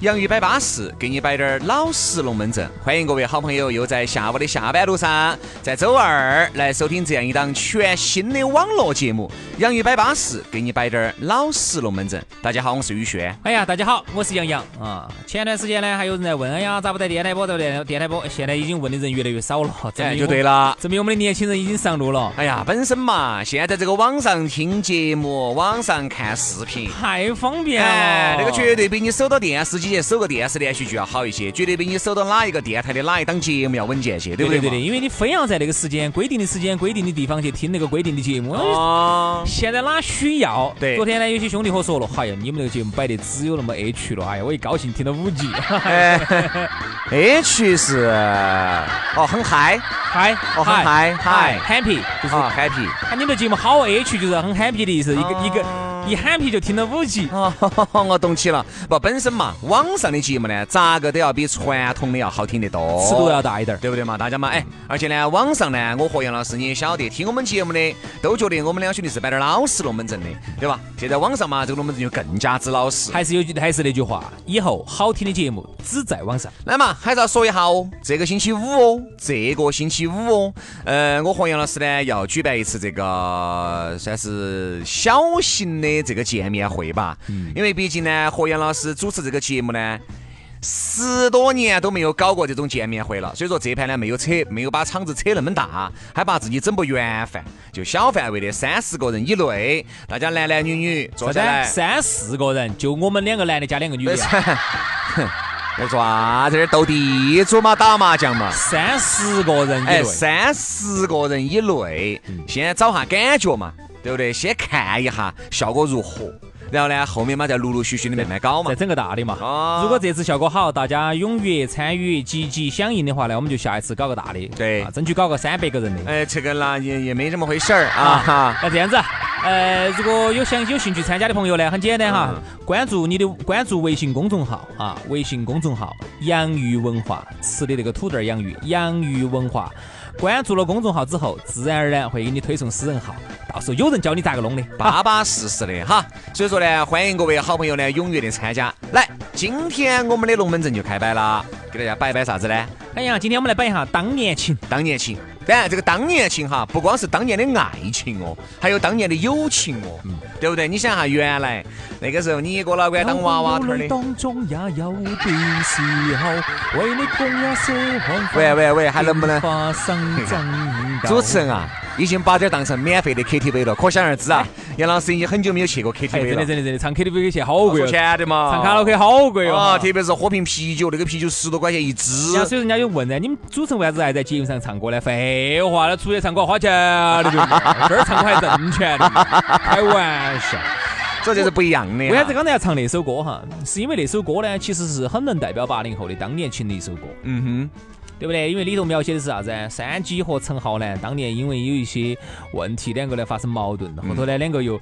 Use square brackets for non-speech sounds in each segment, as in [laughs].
洋芋摆巴适，给你摆点儿老实龙门阵。欢迎各位好朋友又在下午的下班路上，在周二来收听这样一档全新的网络节目《洋芋摆巴适》，给你摆点儿老实龙门阵。大家好，我是宇轩。哎呀，大家好，我是杨洋啊。前段时间呢，还有人在问，哎呀，咋不在电台播？在电电台播？现在已经问的人越来越少了，这样就对了，证明我们的年轻人已经上路了。哎呀，本身嘛，现在这个网上听节目、网上看视频太方便了，那个绝对比你守到电视机。去搜个电视连续剧要好一些，绝对比你搜到哪一个电台的哪一档节目要稳健些，对不对？对对，因为你非要在那个时间规定的时间、规定的地方去听那个规定的节目。哦。现在哪需要？对。昨天呢，有些兄弟伙说了，哎呀，你们那个节目摆的只有那么 H 了，哎呀，我一高兴听到五 G。H 是哦，很嗨嗨哦，很嗨嗨，happy 就是 happy。看你们的节目好 H 就是很 happy 的意思，一个一个。一喊皮就听到五级，[laughs] 我懂起了。不，本身嘛，网上的节目呢，咋个都要比传统的要好听得多，尺度要大一点，对不对嘛？大家嘛，哎，而且呢，网上呢，我和杨老师你也晓得，听我们节目的都觉得我们两兄弟是摆点老实龙门阵的，对吧？现在网上嘛，这个龙门阵就更加之老实。还是有句，还是那句话，以后好听的节目只在网上。来嘛，还是要说一下哦，这个星期五哦，这个星期五哦，呃，我和杨老师呢要举办一次这个算是小型的这个见面会。会吧，因为毕竟呢，何杨老师主持这个节目呢，十多年都没有搞过这种见面会了，所以说这盘呢没有扯，没有把场子扯那么大，还怕自己整不圆饭，就小范围的三十个人以内，大家男男女女坐下来，三四个人，就我们两个男的加两个女的，哼，[laughs] 要做啥子？斗地主嘛，打麻将嘛，三十个人以内，三十个人以内，先找下感觉嘛，对不对？先看一下效果如何。然后呢，后面嘛再陆陆续续的慢慢搞嘛，再整个大的嘛。哦。如果这次效果好，大家踊跃参与、积极响应的话呢，我们就下一次搞个大的。对。争取搞个三百个人的。哎，这个呢也也没这么回事儿啊。哈。那这样子，呃，如果有想有兴趣参加的朋友呢，很简单哈，关注你的关注微信公众号啊，微信公众号“洋芋文化”，吃的那个土豆洋芋，洋芋文化。关注了公众号之后，自然而然会给你推送私人号，到时候有人教你咋个弄的，巴巴适适的哈。所以说呢，欢迎各位好朋友呢踊跃的参加。来，今天我们的龙门阵就开摆了，给大家摆摆啥子呢？哎呀，今天我们来摆一下当年情，当年情。当然，这个当年情哈，不光是当年的爱情哦，还有当年的友情哦，对不对？你想哈，原来那个时候你一个老倌当娃娃头的。喂喂喂，还能不能？[laughs] 主持人啊！已经把这儿当成免费的 KTV 了，可想而知啊！杨老师已经很久没有去过 KTV 了。真的真的真的，唱 KTV 去好贵，钱的嘛！唱卡拉 OK 好贵哦，特别是喝瓶啤酒，那个啤酒十多块钱一支。所以人家就问呢，你们主持人为啥子还在节目上唱歌呢？废话，那出去唱歌花钱的，[laughs] 这儿唱歌还挣钱的，开玩笑。这就是不一样的。为啥子刚才要唱那首歌哈？是因为那首歌呢，其实是很能代表八零后的当年情的一首歌。嗯哼。对不对？因为里头描写的是啥子？山鸡和陈浩南当年因为有一些问题，两个呢发生矛盾，后头呢两个又。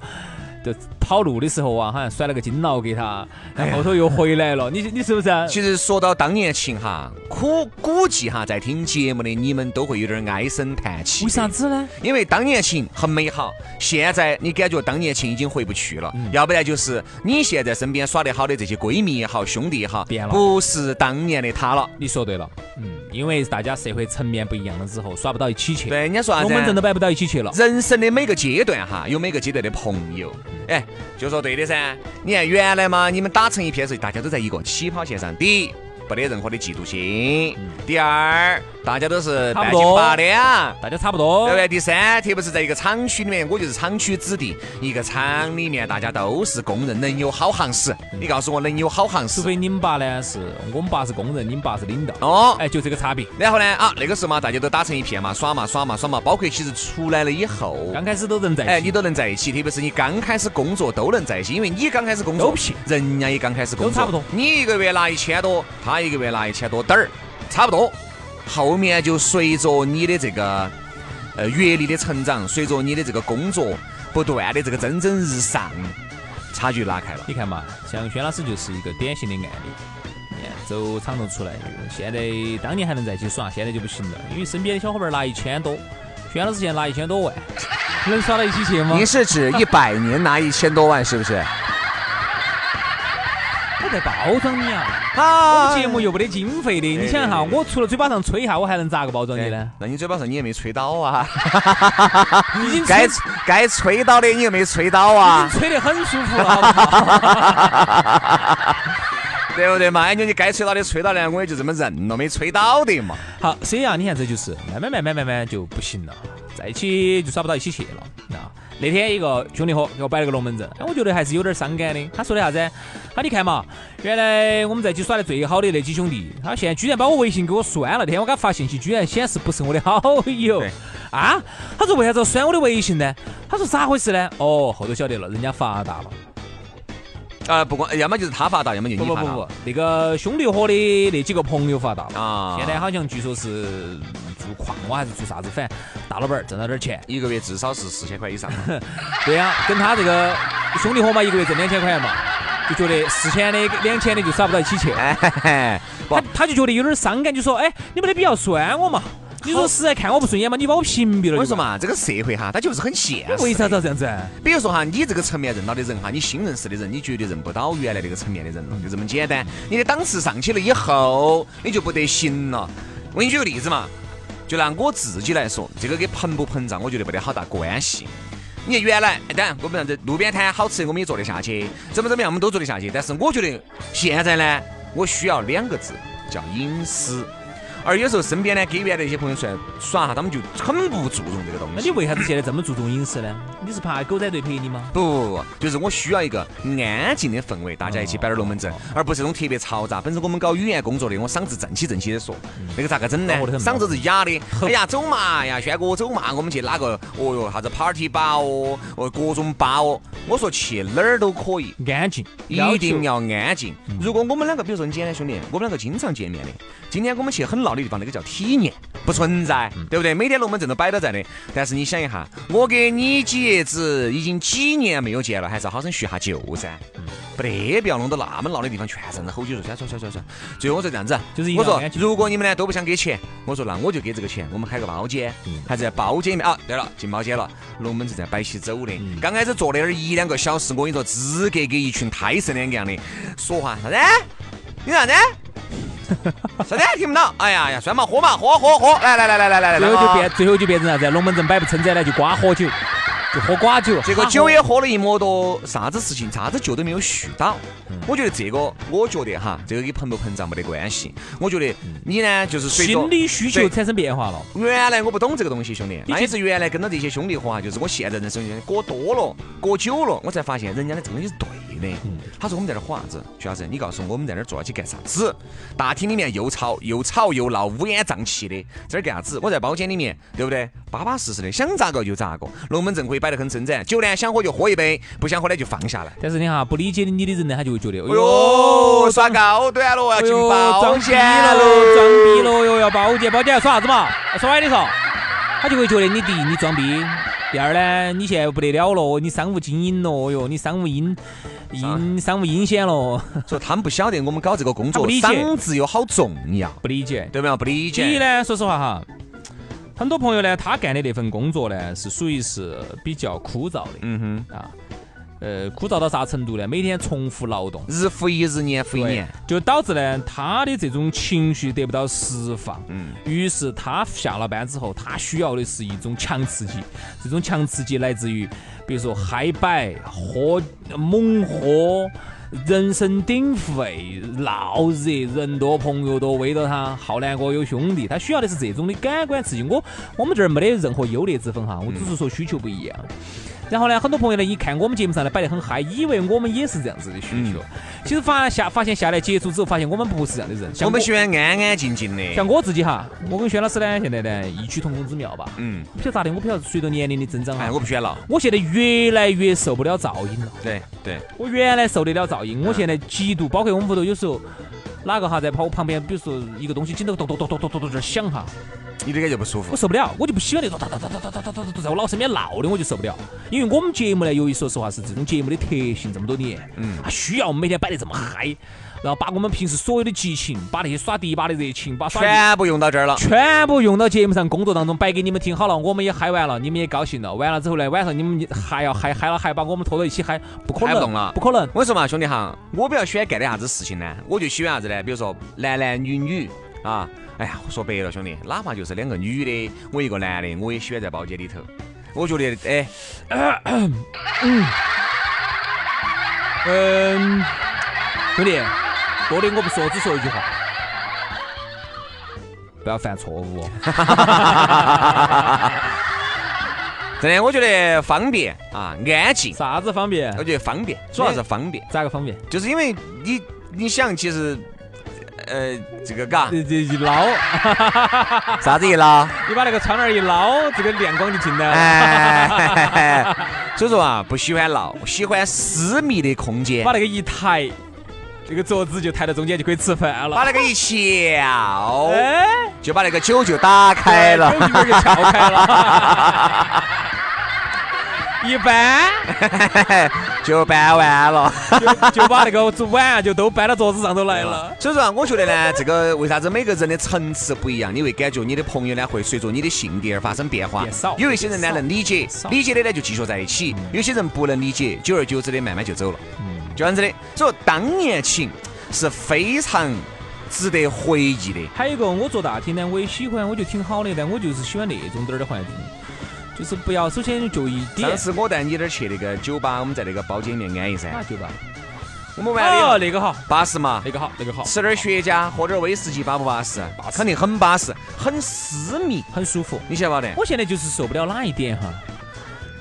就跑路的时候啊，好像甩了个金劳给他，后头又回来了。你你是不是？其实说到当年情哈，估估计哈，在听节目的你们都会有点唉声叹气。为啥子呢？因为当年情很美好，现在你感觉当年情已经回不去了。要不然就是你现在身边耍得好的这些闺蜜也好，兄弟也好，变了，不是当年的他了。你说对了，嗯，因为大家社会层面不一样了之后，耍不到一起去。对，人家说啥子？龙门阵都摆不到一起去了。人生的每个阶段哈，有每个阶段的朋友。哎，就说对的噻。你看原来嘛，你们打成一片时，大家都在一个起跑线上。第一，没得任何的嫉妒心。第二，大家都是半斤八两，大家差不多，对不对？第三，特别是在一个厂区里面，我就是厂区子弟，一个厂里面大家都是工人，能有好行市。你告诉我，能有好行市？除非你们爸呢是我们爸是工人，你们爸是领导。哦，哎，就这个差别。然后呢，啊，那个时候嘛，大家都打成一片嘛，耍嘛，耍嘛，耍嘛。包括其实出来了以后，刚开始都能在一起，哎，你都能在一起。特别是你刚开始工作都能在一起，因为你刚开始工作，人家也刚开始工作，都差不多。你一个月拿一千多，他一个月拿一千多点儿，差不多。后面就随着你的这个呃阅历的成长，随着你的这个工作不断的这个蒸蒸日上，差距拉开了。你看嘛，像轩老师就是一个典型的案例。走厂头出来，现在当年还能在一起耍，现在就不行了，因为身边的小伙伴拿一千多，轩老师现在拿一千多万，[laughs] 能耍到一起去吗？您是指一百年拿一千多万，是不是？我在包装你啊！啊，我们节目又没得经费的，你想哈，我除了嘴巴上吹一下，我还能咋个包装你呢？那你嘴巴上你也没吹到啊！已经该该吹到的你又没吹到啊！吹得很舒服了，[laughs] 对不对嘛？你你该吹到的吹到呢，我也就这么认了，没吹到的嘛。好，所以啊，你看这就是慢慢慢慢慢慢就不行了，在一起就耍不到一起去了啊。那天一个兄弟伙给我摆了个龙门阵，哎，我觉得还是有点伤感的。他说的啥子？他你看嘛，原来我们在一起耍的最好的那几兄弟，他现在居然把我微信给我删了。那天我给他发信息，居然显示不是我的好友。啊？他说为啥子要删我的微信呢？他说咋回事呢？哦，后头晓得了，人家发达了。啊，不管要么就是他发达，要么就你发达。不不不，那个兄弟伙的那几个朋友发达了啊。现在好像据说是。做矿挖还是做啥子？反正大老板挣了点钱，一个月至少是四千块以上。[laughs] 对呀，跟他这个兄弟伙嘛，一个月挣两千块钱嘛，就觉得四千的、两千的就耍不到一起去。[laughs] 他他就觉得有点伤感，就说：“哎，你没得必要酸我嘛。你说实在看我不顺眼嘛，你把我屏蔽了。”我说嘛，这个社会哈，它就是很现实。为啥要这样子？比如说哈，你这个层面认到的人哈，你新认识的人，你绝对认不到原来那个层面的人了，就这么简单。你的档次上去了以后，你就不得行了。我给你举个例子嘛。就拿我自己来说，这个跟膨不膨胀，我觉得没得好大关系。你看原来，当然我们这路边摊好吃，我们也做得下去，怎么怎么样，我们都做得下去。但是我觉得现在呢，我需要两个字，叫隐私。而有时候身边呢，给原来一些朋友出来耍哈，他们就很不注重这个东西。那你为啥子现在这么注重隐私呢？你是怕狗仔队陪你吗？不不不，就是我需要一个安静的氛围，大家一起摆点龙门阵，而不是那种特别嘈杂。本身我们搞语言工作的，我嗓子正起正起的说，那个咋个整呢？嗓子是哑的。[laughs] 哎呀，走嘛呀，轩哥走嘛，我们去哪个？哦哟，啥子 party 吧哦，哦各种吧哦。我说去哪儿都可以，安静，一定要安静。如果我们两个，比如说你今天兄弟，我们两个经常见面的，今天我们去很闹的地方，那个叫体验，不存在，对不对？每天龙门阵都摆到在的。但是你想一下，我给你几爷子已经几年没有见了，还是好生叙下旧噻。不得不要弄到那么闹的地方，全是人吼起说，算算算算算。最后我说这样子，就是我说，如果你们呢都不想给钱，我说那我就给这个钱，我们开个包间，还在包间里面啊。对了，进包间了，龙门阵在摆起走的。刚开始坐那儿一两个小时，我跟你说，资格给一群胎神两个样的说话啥子？你啥子？[laughs] 啥子听不到？哎呀呀，算嘛，喝嘛，喝喝喝，来来来来来来来。最后就变，最后就变成啥子？龙门阵摆不撑在了，就瓜喝酒。就喝瓜酒，结果酒也喝了一摸多，啥子事情，啥子酒都没有续到。我觉得这个，我觉得哈，这个跟膨不膨胀没得关系。我觉得你呢，就是心理需求产生变化了。原来我不懂这个东西，兄弟，那也是原来跟到这些兄弟伙啊，就是我现在人生过多了，过久了，我才发现人家的这个东西是对。的，他说我们在那儿喝啥子？徐老师，你告诉我，我们在那儿坐下去干啥子？大厅里面又吵又吵又闹，乌烟瘴气的，在这儿干啥子？我在包间里面，对不对？巴巴适适的，想咋个就咋个。龙门阵可以摆得很伸展，酒呢想喝就喝一杯，不想喝呢就放下来。但是你哈，不理解你的人呢，他就会觉得，哎呦，耍高端了，要进包间了，装逼了哟，要包间，包间要耍啥子嘛？耍歪的说，他就会觉得你第一你装逼，第二呢，你现在不得了了，你商务经营了哟，你商务阴。阴商务阴险了，所以他们不晓得我们搞这个工作，嗓子有好重要，不理解，对不对？不理解。第一呢，说实话哈，很多朋友呢，他干的那份工作呢，是属于是比较枯燥的，嗯哼啊。呃，枯燥到啥程度呢？每天重复劳动，日复一日，年复一年，就导致呢，他的这种情绪得不到释放。嗯，于是他下了班之后，他需要的是一种强刺激。这种强刺激来自于，比如说嗨摆、喝、猛喝，人声鼎沸、闹热，人多朋友多，围着他，好难过有兄弟，他需要的是这种的感官刺激。我我们这儿没得任何优劣之分哈，我只是说需求不一样。然后呢，很多朋友呢一看我们节目上呢摆得很嗨，以为我们也是这样子的需求。其实发下发现下来接触之后，发现我们不是这样的人。我们喜欢安安静静的。像我自己哈，我跟轩老师呢，现在呢异曲同工之妙吧。嗯。不晓得咋的，我不晓得随着年龄的增长哎，我不喜欢闹。我现在越来越受不了噪音了。对对。我原来受得了噪音，我现在极度，包括我们屋头有时候哪个哈在跑我旁边，比如说一个东西，紧头咚咚咚咚咚咚咚这响哈。你的感觉不舒服，我受不了，我就不喜欢那种哒哒哒哒哒哒哒哒在我脑身边闹的，我就受不了。因为我们节目呢，由于说实话是这种节目的特性，这么多年，嗯，它需要每天摆得这么嗨，然后把我们平时所有的激情，把那些耍迪吧的热情，把全部用到这儿了，全部用到节目上工作当中摆给你们听好了，我们也嗨完了，你们也高兴了。完了之后呢，晚上你们还要嗨嗨了，还把我们拖到一起嗨，不可能了，不可能。我说嘛，兄弟哈，我比较喜欢干点啥子事情呢？我就喜欢啥子呢？比如说男男女女啊。哎呀，说白了，兄弟，哪怕就是两个女的，我一个男的，我也喜欢在包间里头。我觉得，哎，嗯，嗯，兄弟，多的我不说，只说一句话，不要犯错误。[laughs] 真的，我觉得方便啊，安静。啥子方便？我觉得方便，主要是方便。咋个方便？就是因为你，你想，其实。呃，这个嘎，这这一捞，[laughs] 啥子一捞？你把那个窗帘一捞，这个亮光就进来了。所以说啊，不喜欢闹，喜欢私密的空间。把那个一抬，这个桌子就抬到中间就可以吃饭了。把那个一翘，哎，就把那个酒就打开了，酒就撬开了。[laughs] 一搬 [laughs] 就搬完了，就就把那个碗就都搬到桌子上头来了。[laughs] 所以说啊，我觉得呢，这个为啥子每个人的层次不一样，你会感觉你的朋友呢会随着你的性格而发生变化。有一些人呢能理解，理解的呢就继续在一起；有些人不能理解，久而久之的慢慢就走了。嗯，就这样子的。所以当年情是非常值得回忆的。还有一个，我坐大厅呢，我也喜欢，我觉得挺好的，但我就是喜欢那种点儿的环境。就是不要，首先就一点。上次我带你那儿去那个酒吧，我们在那个包间里面安逸噻。哪酒吧？我们玩的那个好，巴适嘛，那个好，那个好。吃点雪茄，喝点威士忌，巴不巴适？肯定很巴适，很私密，很舒服。你晓得的？我现在就是受不了哪一点哈，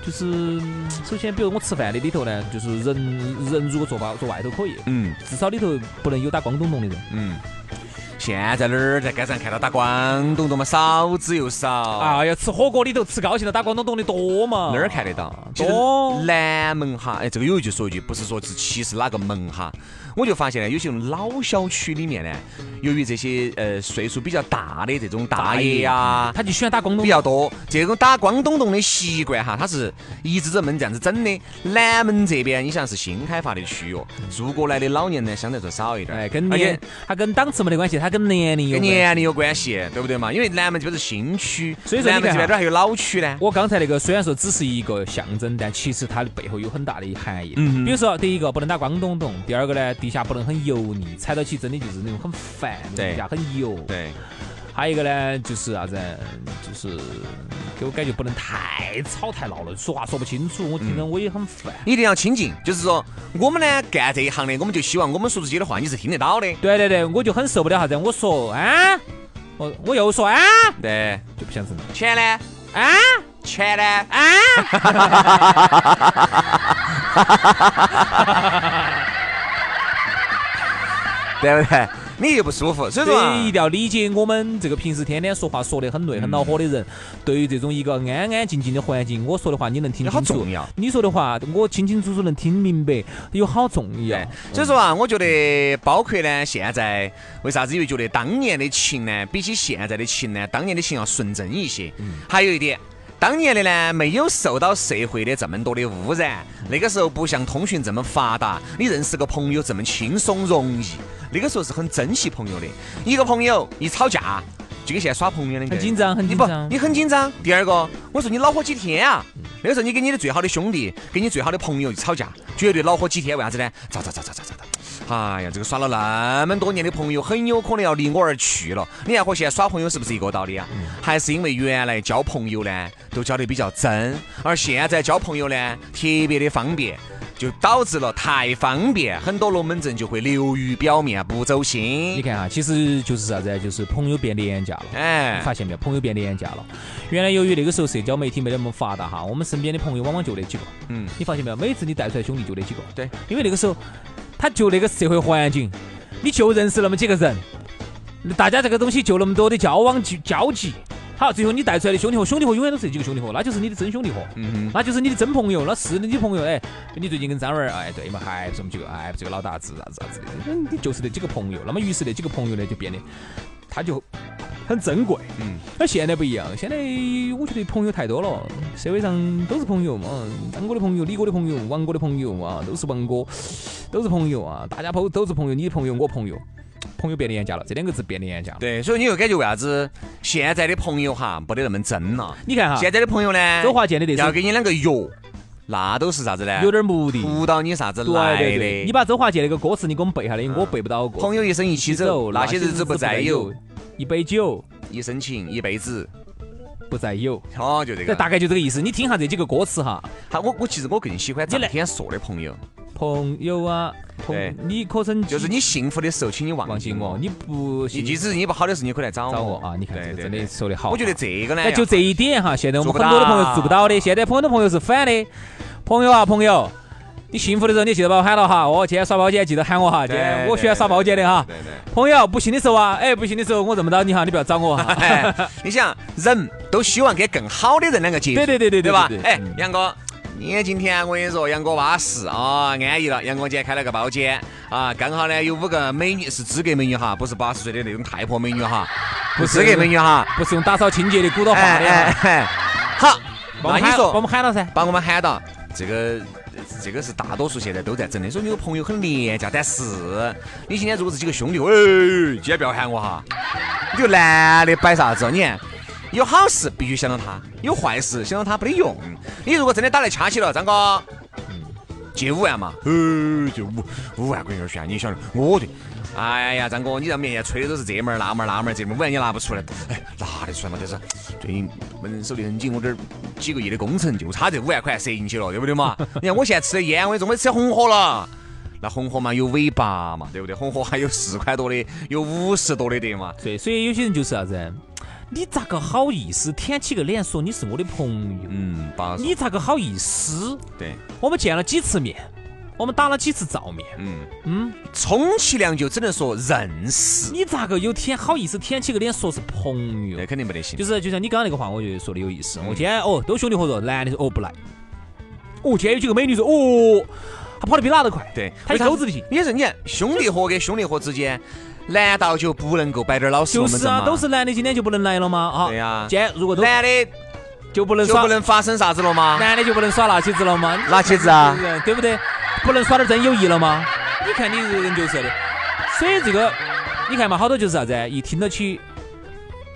就是首先，比如我吃饭的里头呢，就是人人如果坐吧坐外头可以，嗯，至少里头不能有打光咚咚的人，嗯。现在哪儿在街上看到打光咚咚嘛，少之又少。啊，要吃火锅里头吃高兴了，打光咚咚的多嘛。哪儿看得到？多。南门哈，哎，这个有一句说一句，不是说是歧视哪个门哈。我就发现呢，有些老小区里面呢，由于这些呃岁数比较大的这种大爷呀，他就喜欢打光咚比较多。这种打光咚咚的习惯哈，他是一直这么这样子整的。南门这边你像是新开发的区域，住过来的老年呢相对说少一点。哎，跟年，它跟档次没得关系，它跟年龄有。跟年龄有关系，对不对嘛？因为南门这边是新区，所以说南门这边这还有老区呢。我刚才那个虽然说只是一个象征，但其实它的背后有很大的含义。嗯。比如说，第一个不能打光咚咚，第二个呢。地下不能很油腻，踩到起真的就是那种很烦，地下很油。对，还有一个呢，就是啥子？就是给我感觉不能太吵太闹了，说话说不清楚，我听着我也很烦。一定要清静，就是说我们呢干这一行的，我们就希望我们说出去的话你是听得到的。对对对，我就很受不了啥子，我说啊，我我又说啊，对，就不想整。钱呢？啊？钱呢？啊？[laughs] [laughs] 对不对？你又不舒服，所以说一定要理解我们这个平时天天说话说得很累、很恼火的人。对于这种一个安安静静的环境，我说的话你能听清楚，好重要。你说的话我清清楚楚能听明白，有好重要。所以说啊，我觉得包括呢，现在为啥子因为觉得当年的情呢，比起现在的情呢，当年的情要纯真一些。还有一点。当年的呢，没有受到社会的这么多的污染，那个时候不像通讯这么发达，你认识个朋友这么轻松容易。那个时候是很珍惜朋友的，一个朋友一吵架，就跟现在耍朋友的，很紧张，很紧张。你很紧张。第二个，我说你恼火几天啊？那个时候你跟你的最好的兄弟，跟你最好的朋友一吵架，绝对恼火几天。为啥子呢？咋咋咋咋咋咋咋。哎呀，这个耍了那么多年的朋友，很有可能要离我而去了。你看和现在耍朋友是不是一个道理啊？还是因为原来交朋友呢，都交得比较真，而现在交朋友呢，特别的方便。就导致了太方便，很多龙门阵就会流于表面，不走心。你看哈，其实就是啥子？就是朋友变廉价了。哎，发现没有？朋友变廉价了。原来由于那个时候社交媒体没那么发达哈，我们身边的朋友往往就那几个。嗯，你发现没有？每次你带出来兄弟就那几个。对，因为那个时候他就那个社会环境，你就认识那么几个人，大家这个东西就那么多的交往交交集。好，最后你带出来的兄弟伙，兄弟伙永远都是这几个兄弟伙，那就是你的真兄弟伙，嗯那就是你的真朋友，那是你的朋友哎。你最近跟张文儿，哎，对嘛，还是我们几个，哎，这个老大子啥子啥子的，你就是那几个朋友。那么于是那几个朋友呢，就变得他就很珍贵，嗯。那现在不一样，现在我觉得朋友太多了，社会上都是朋友嘛，张哥的朋友、李哥的朋友、王哥的朋友啊，都是王哥，都是朋友啊，大家朋都是朋友，你的朋友我朋友。朋友变廉价了，这两个字变廉价了。对，所以你又感觉为啥子现在的朋友哈没得那么真了？你看哈，现在的朋友呢，周华健的那要给你两个约，那都是啥子呢？有点目的，不到你啥子来的。你把周华健那个歌词你给我们背下来，我背不到过。朋友一生一起走，那些日子不再有。一杯酒，一生情，一辈子不再有。哦，就这个，大概就这个意思。你听下这几个歌词哈。好，我我其实我更喜欢昨天说的朋友。朋友啊，对，你可曾就是你幸福的时候，请你忘记我。你不，即使你不好的时候，你可以来找我啊。你看，这个真的说的好。我觉得这个呢，就这一点哈，现在我们很多的朋友做不到的。现在很多朋友是反的。朋友啊，朋友，你幸福的时候，你记得把我喊了哈。哦，今天耍包间，记得喊我哈。今天我喜欢耍包间的哈。对对。朋友，不幸的时候啊，哎，不幸的时候我认不到你哈，你不要找我哈。你想，人都希望跟更好的人两个接触。对对对对对吧？哎，杨哥。你今天我跟你说，杨哥巴适啊，安逸了。杨哥今天开了个包间啊，刚好呢有五个美女，是资格美女哈，不是八十岁的那种太婆美女哈，不资格美女哈，不是用打扫清洁的鼓捣化的。好，那你说把我们喊到噻，把我们喊到，这个这个是大多数现在都在整的，所以你个朋友很廉价。但是你今天如果是几个兄弟，喂，今天不要喊我哈，你就男的摆啥子？你看。有好事必须想到他，有坏事想到他不得用。你如果真的打来掐起了，张哥，借五万嘛？呃，就五五万块钱算，你晓得我的。哎呀，张哥，你在面前吹的都是这门儿那门儿那门儿，这门儿五万你拿不出来，哎，拿得出来嘛？就是最近门手里很紧，我这儿几个亿的工程就差这五万块塞进去了，对不对嘛？[laughs] 你看我现在吃的烟，我准备吃红火了。那红火嘛有尾巴嘛，对不对？红火还有四块多的，有五十多的得嘛？对，所以有些人就是啥子？你咋个好意思舔起个脸说你是我的朋友？嗯，你咋个好意思？对，我们见了几次面，我们打了几次照面。嗯嗯，充其量就只能说认识。你咋个有舔好意思舔起个脸说是朋友？那肯定没得行。就是就像你刚刚那个话，我觉得说的有意思。我今天哦，都兄弟伙说，男的说哦不来。哦，今天有几个美女说哦，他跑得比哪都快。对，他有钩子的心。也是，你看兄弟伙跟兄弟伙之间。难道就不能够摆点老实就是啊，都是男的，今天就不能来了吗？啊，对呀。今天如果都男的就不能耍，不能发生啥子了吗？男的就不能耍那些子了吗？哪些子啊，对不对？不能耍点真友谊了吗？你看你这人就是的。所以这个，你看嘛，好多就是啥子？一听到起，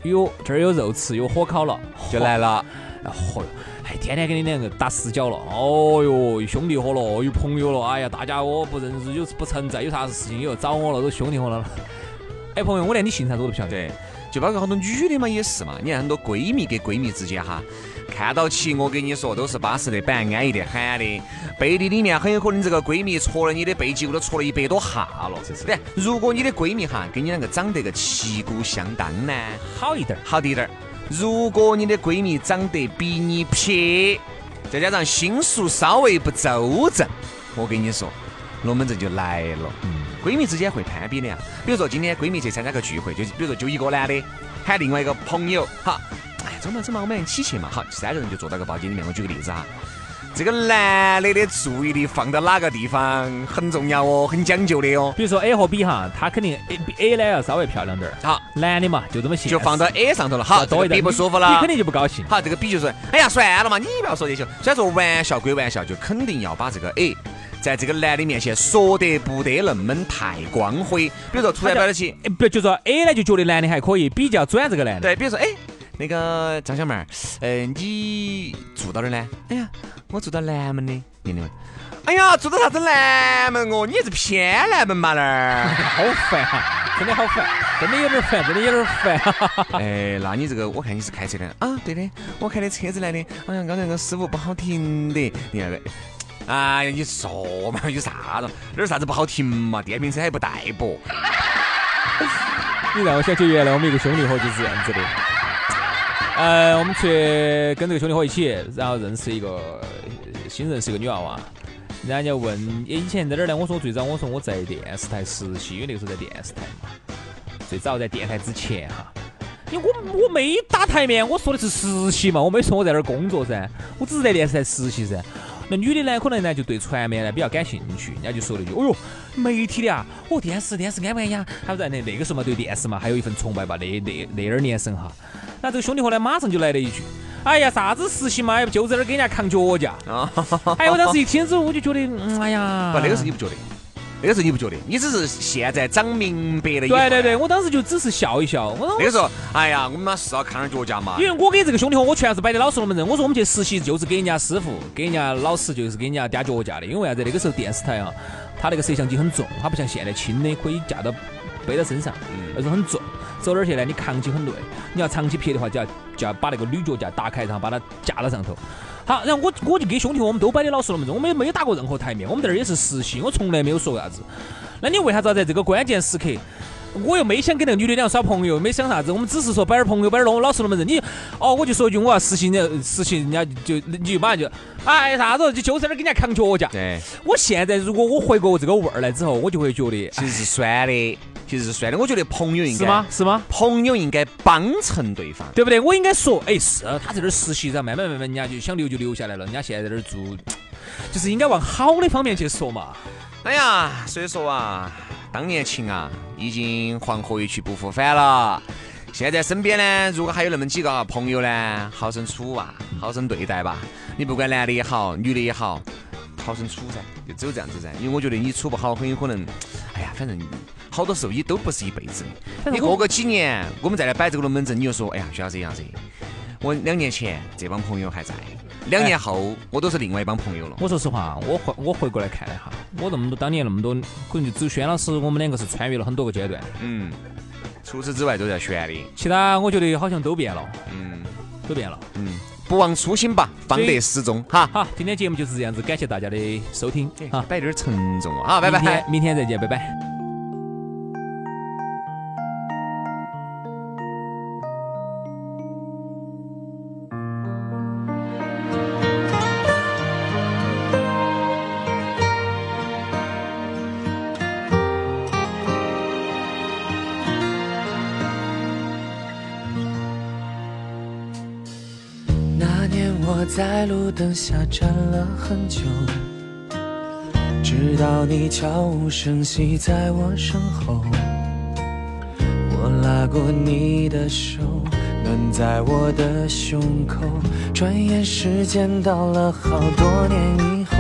有这儿有肉吃，有火烤了，就来了。嚯哟，还天天跟你两个打死角了。哦哟，兄弟伙了，有朋友了。哎呀，大家我不认识，有不存在，有啥子事情又要找我了，都兄弟伙了。哎，朋友，我连你姓啥子我都不晓得。对，就包括很多女的嘛，也是嘛。你看很多闺蜜跟闺蜜之间哈，看到起我跟你说都是巴适的板，安逸的很的。背地里面很有可能这个闺蜜戳了你的背脊骨都戳了一百多下了。对，如果你的闺蜜哈跟你两个长得个旗鼓相当呢，好一点，好一点。如果你的闺蜜长得比你撇，再加上心术稍微不周正，我跟你说，龙门阵就来了。嗯。闺蜜之间会攀比的呀，比如说今天闺蜜去参加个聚会，就比如说就一个男的喊另外一个朋友，好，哎，走嘛走嘛，我们一起去嘛，好，三个人就坐到个包间里面。我举个例子哈，这个男的的注意力放到哪个地方很重要哦，很讲究的哦。比如说 A 和 B 哈，他肯定 A 比 A 呢要稍微漂亮点儿，好，男的嘛就这么就放到 A [laughs] 上头了，好，多一点，B 不舒服了你肯定就不高兴。好，这个 B 就说，哎呀，算了嘛，你不要说这些，虽然说玩笑归玩笑，就肯定要把这个 A。在这个男的面前说得不得那么太光辉，比如说突然摆得起，不就说 A 呢就觉得男的还可以，比较转这个男的。对，比如说哎，那个张小妹儿，呃，你住到哪儿呢？哎呀，我住到南门的。你们，哎呀，住到啥子南门哦？你是偏南门嘛那儿？好烦哈，真的好烦，真的有点烦，真的有点烦。[laughs] 哎，那你这个我看你是开车的啊？对的，我开的车子来的。哎呀，刚才那个师傅不好停的，你那哎呀，你说嘛，有啥子？哪儿啥子不好停嘛？电瓶车还不带不。[laughs] 你让我想起原来我们一个兄弟伙就是这样子的。呃，我们去跟这个兄弟伙一起，然后认识一个新认识一个女娃娃。人家问，以前在哪儿呢？我说最早我说我在电视台实习，因为那个时候在电视台嘛。最早在电台之前哈，因为我我没打台面，我说的是实习嘛，我没说我在那儿工作噻，我只是在电视台实习噻。那女的呢，可能呢就对传媒呢比较感兴趣，人家就说了一句：“哦哟，媒体的啊，哦电视电视安不安呀？”他说那那个时候嘛对电视嘛还有一份崇拜吧，那那那二年生哈。那这个兄弟伙呢马上就来了一句：“哎呀，啥子实习嘛，就在那儿给人家扛脚架。”啊，哎，我当时一听之后我就觉得，嗯，哎呀，不，那个时候你不觉得？那个时候你不觉得？你只是现在长明白了。对对对，我当时就只是笑一笑。我那个时候，哎呀，我们嘛是要看点脚架嘛。因为我给这个兄弟伙，我全是摆的老实龙门阵。我说我们去实习就是给人家师傅、给人家老师，就是给人家掂脚架的。因为啥子？那个时候电视台啊，它那个摄像机很重，它不像现在轻的可以架到背到身上，那种很重。走哪儿去呢？你扛起很累。你要长期拍的话，就要就要把那个铝脚架打开，然后把它架到上头。好，然后我我就给兄弟伙，我们都摆的老实龙门阵。我们也没有打过任何台面，我们这儿也是实习，我从来没有说过啥子。那你为啥子要在这个关键时刻？我又没想跟那个女的两耍朋友，没想啥子，我们只是说摆点朋友，摆点龙老实龙门阵。你哦，我就说一句我要实习，你实习，人家就你就马上就哎啥子，就就在那儿给人家扛脚架。对，我现在如果我回过这个味儿来之后，我就会觉得其实是酸的，其实是算的。我觉得朋友应该是吗？是吗？朋友应该帮衬对方，对不对？我应该说，哎，是他在这儿实习，然后慢慢慢慢人家就想留就留下来了，人家现在在这儿住，就是应该往好的方面去说嘛。哎呀，所以说啊。当年情啊，已经黄河一去不复返了。现在身边呢，如果还有那么几个朋友呢，好生处啊，好生对待吧。你不管男的也好，女的也好，好生处噻，就只有这样子噻。因为我觉得你处不好，很有可能，哎呀，反正好多时候也都不是一辈子的。你过个几年，我们再来摆这个龙门阵，你就说，哎呀，徐老师样子，我两年前这帮朋友还在。两年后，我都是另外一帮朋友了。我说实话，我回我回过来看了一下，我那么多当年那么多，可能就只有轩老师，我们两个是穿越了很多个阶段。嗯，除此之外都在悬的，其他我觉得好像都变了。嗯，都变了。嗯，不忘初心吧，方得始终。哈，好，今天节目就是这样子，感谢大家的收听。啊，摆点沉重啊，好，拜拜。明天再见，拜拜。灯下站了很久，直到你悄无声息在我身后。我拉过你的手，暖在我的胸口。转眼时间到了好多年以后。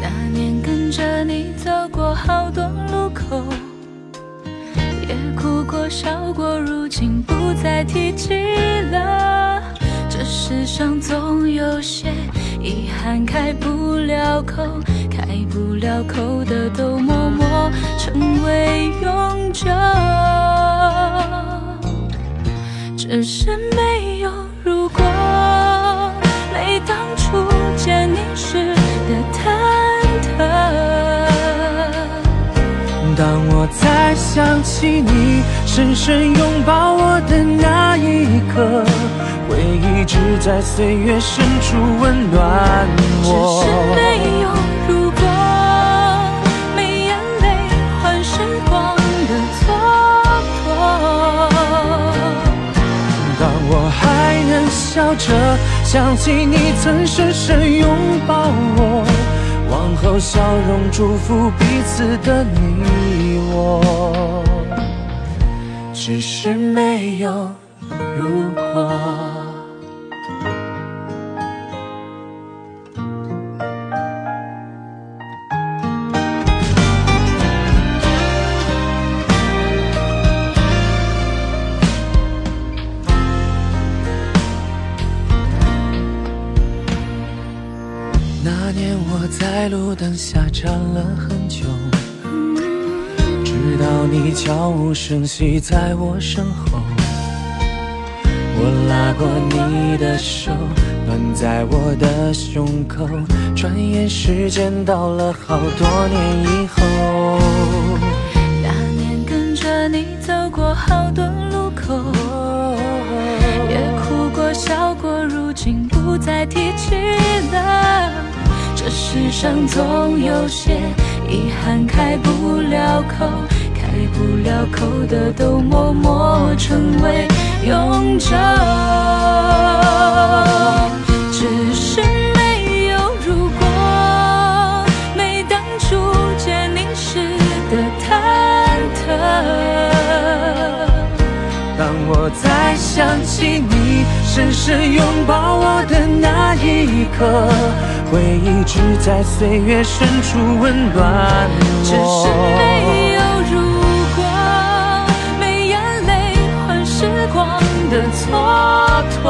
那年跟着你走过好多路口，也哭过笑过，如今不再提起了。这世上总有些遗憾开不了口，开不了口的都默默成为永久。只是没有如果，没当初见你时的忐忑。当我再想起你深深拥抱我的那一刻。回忆只在岁月深处温暖我。只是没有如果，没眼泪换时光的蹉跎。当我还能笑着想起你曾深深拥抱我，往后笑容祝福彼此的你我。只是没有如果。那年我在路灯下站了很久，你悄无声息在我身后。我拉过你的手，暖在我的胸口。转眼时间到了好多年以后，那年跟着你走过好多路口，也哭过笑过，如今不再提起了。这世上总有些遗憾开不了口。不了口的都默默成为永久，只是没有如果，没当初见你时的忐忑。当我再想起你深深拥抱我的那一刻，回忆只在岁月深处温暖我。只是没蹉跎。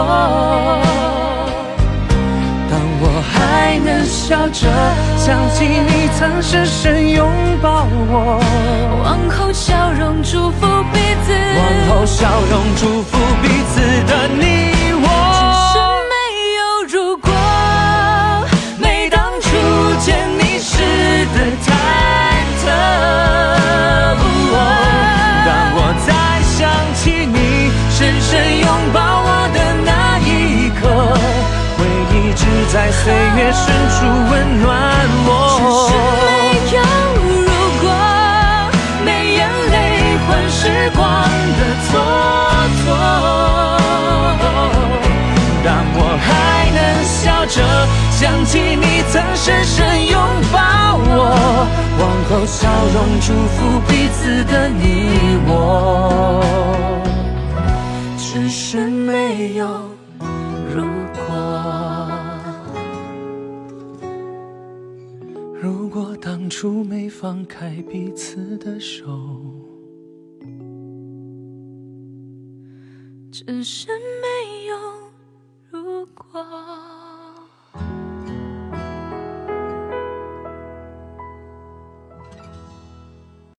当我还能笑着想起你曾深深拥抱我，往后笑容祝福彼此，往后笑容祝福彼此的你我。在岁月深处温暖我。只是没有如果，没眼泪换时光的蹉跎。当我还能笑着想起你曾深深拥抱我，往后笑容祝福彼此的你我。当初没放开彼此的手，只是没有如果。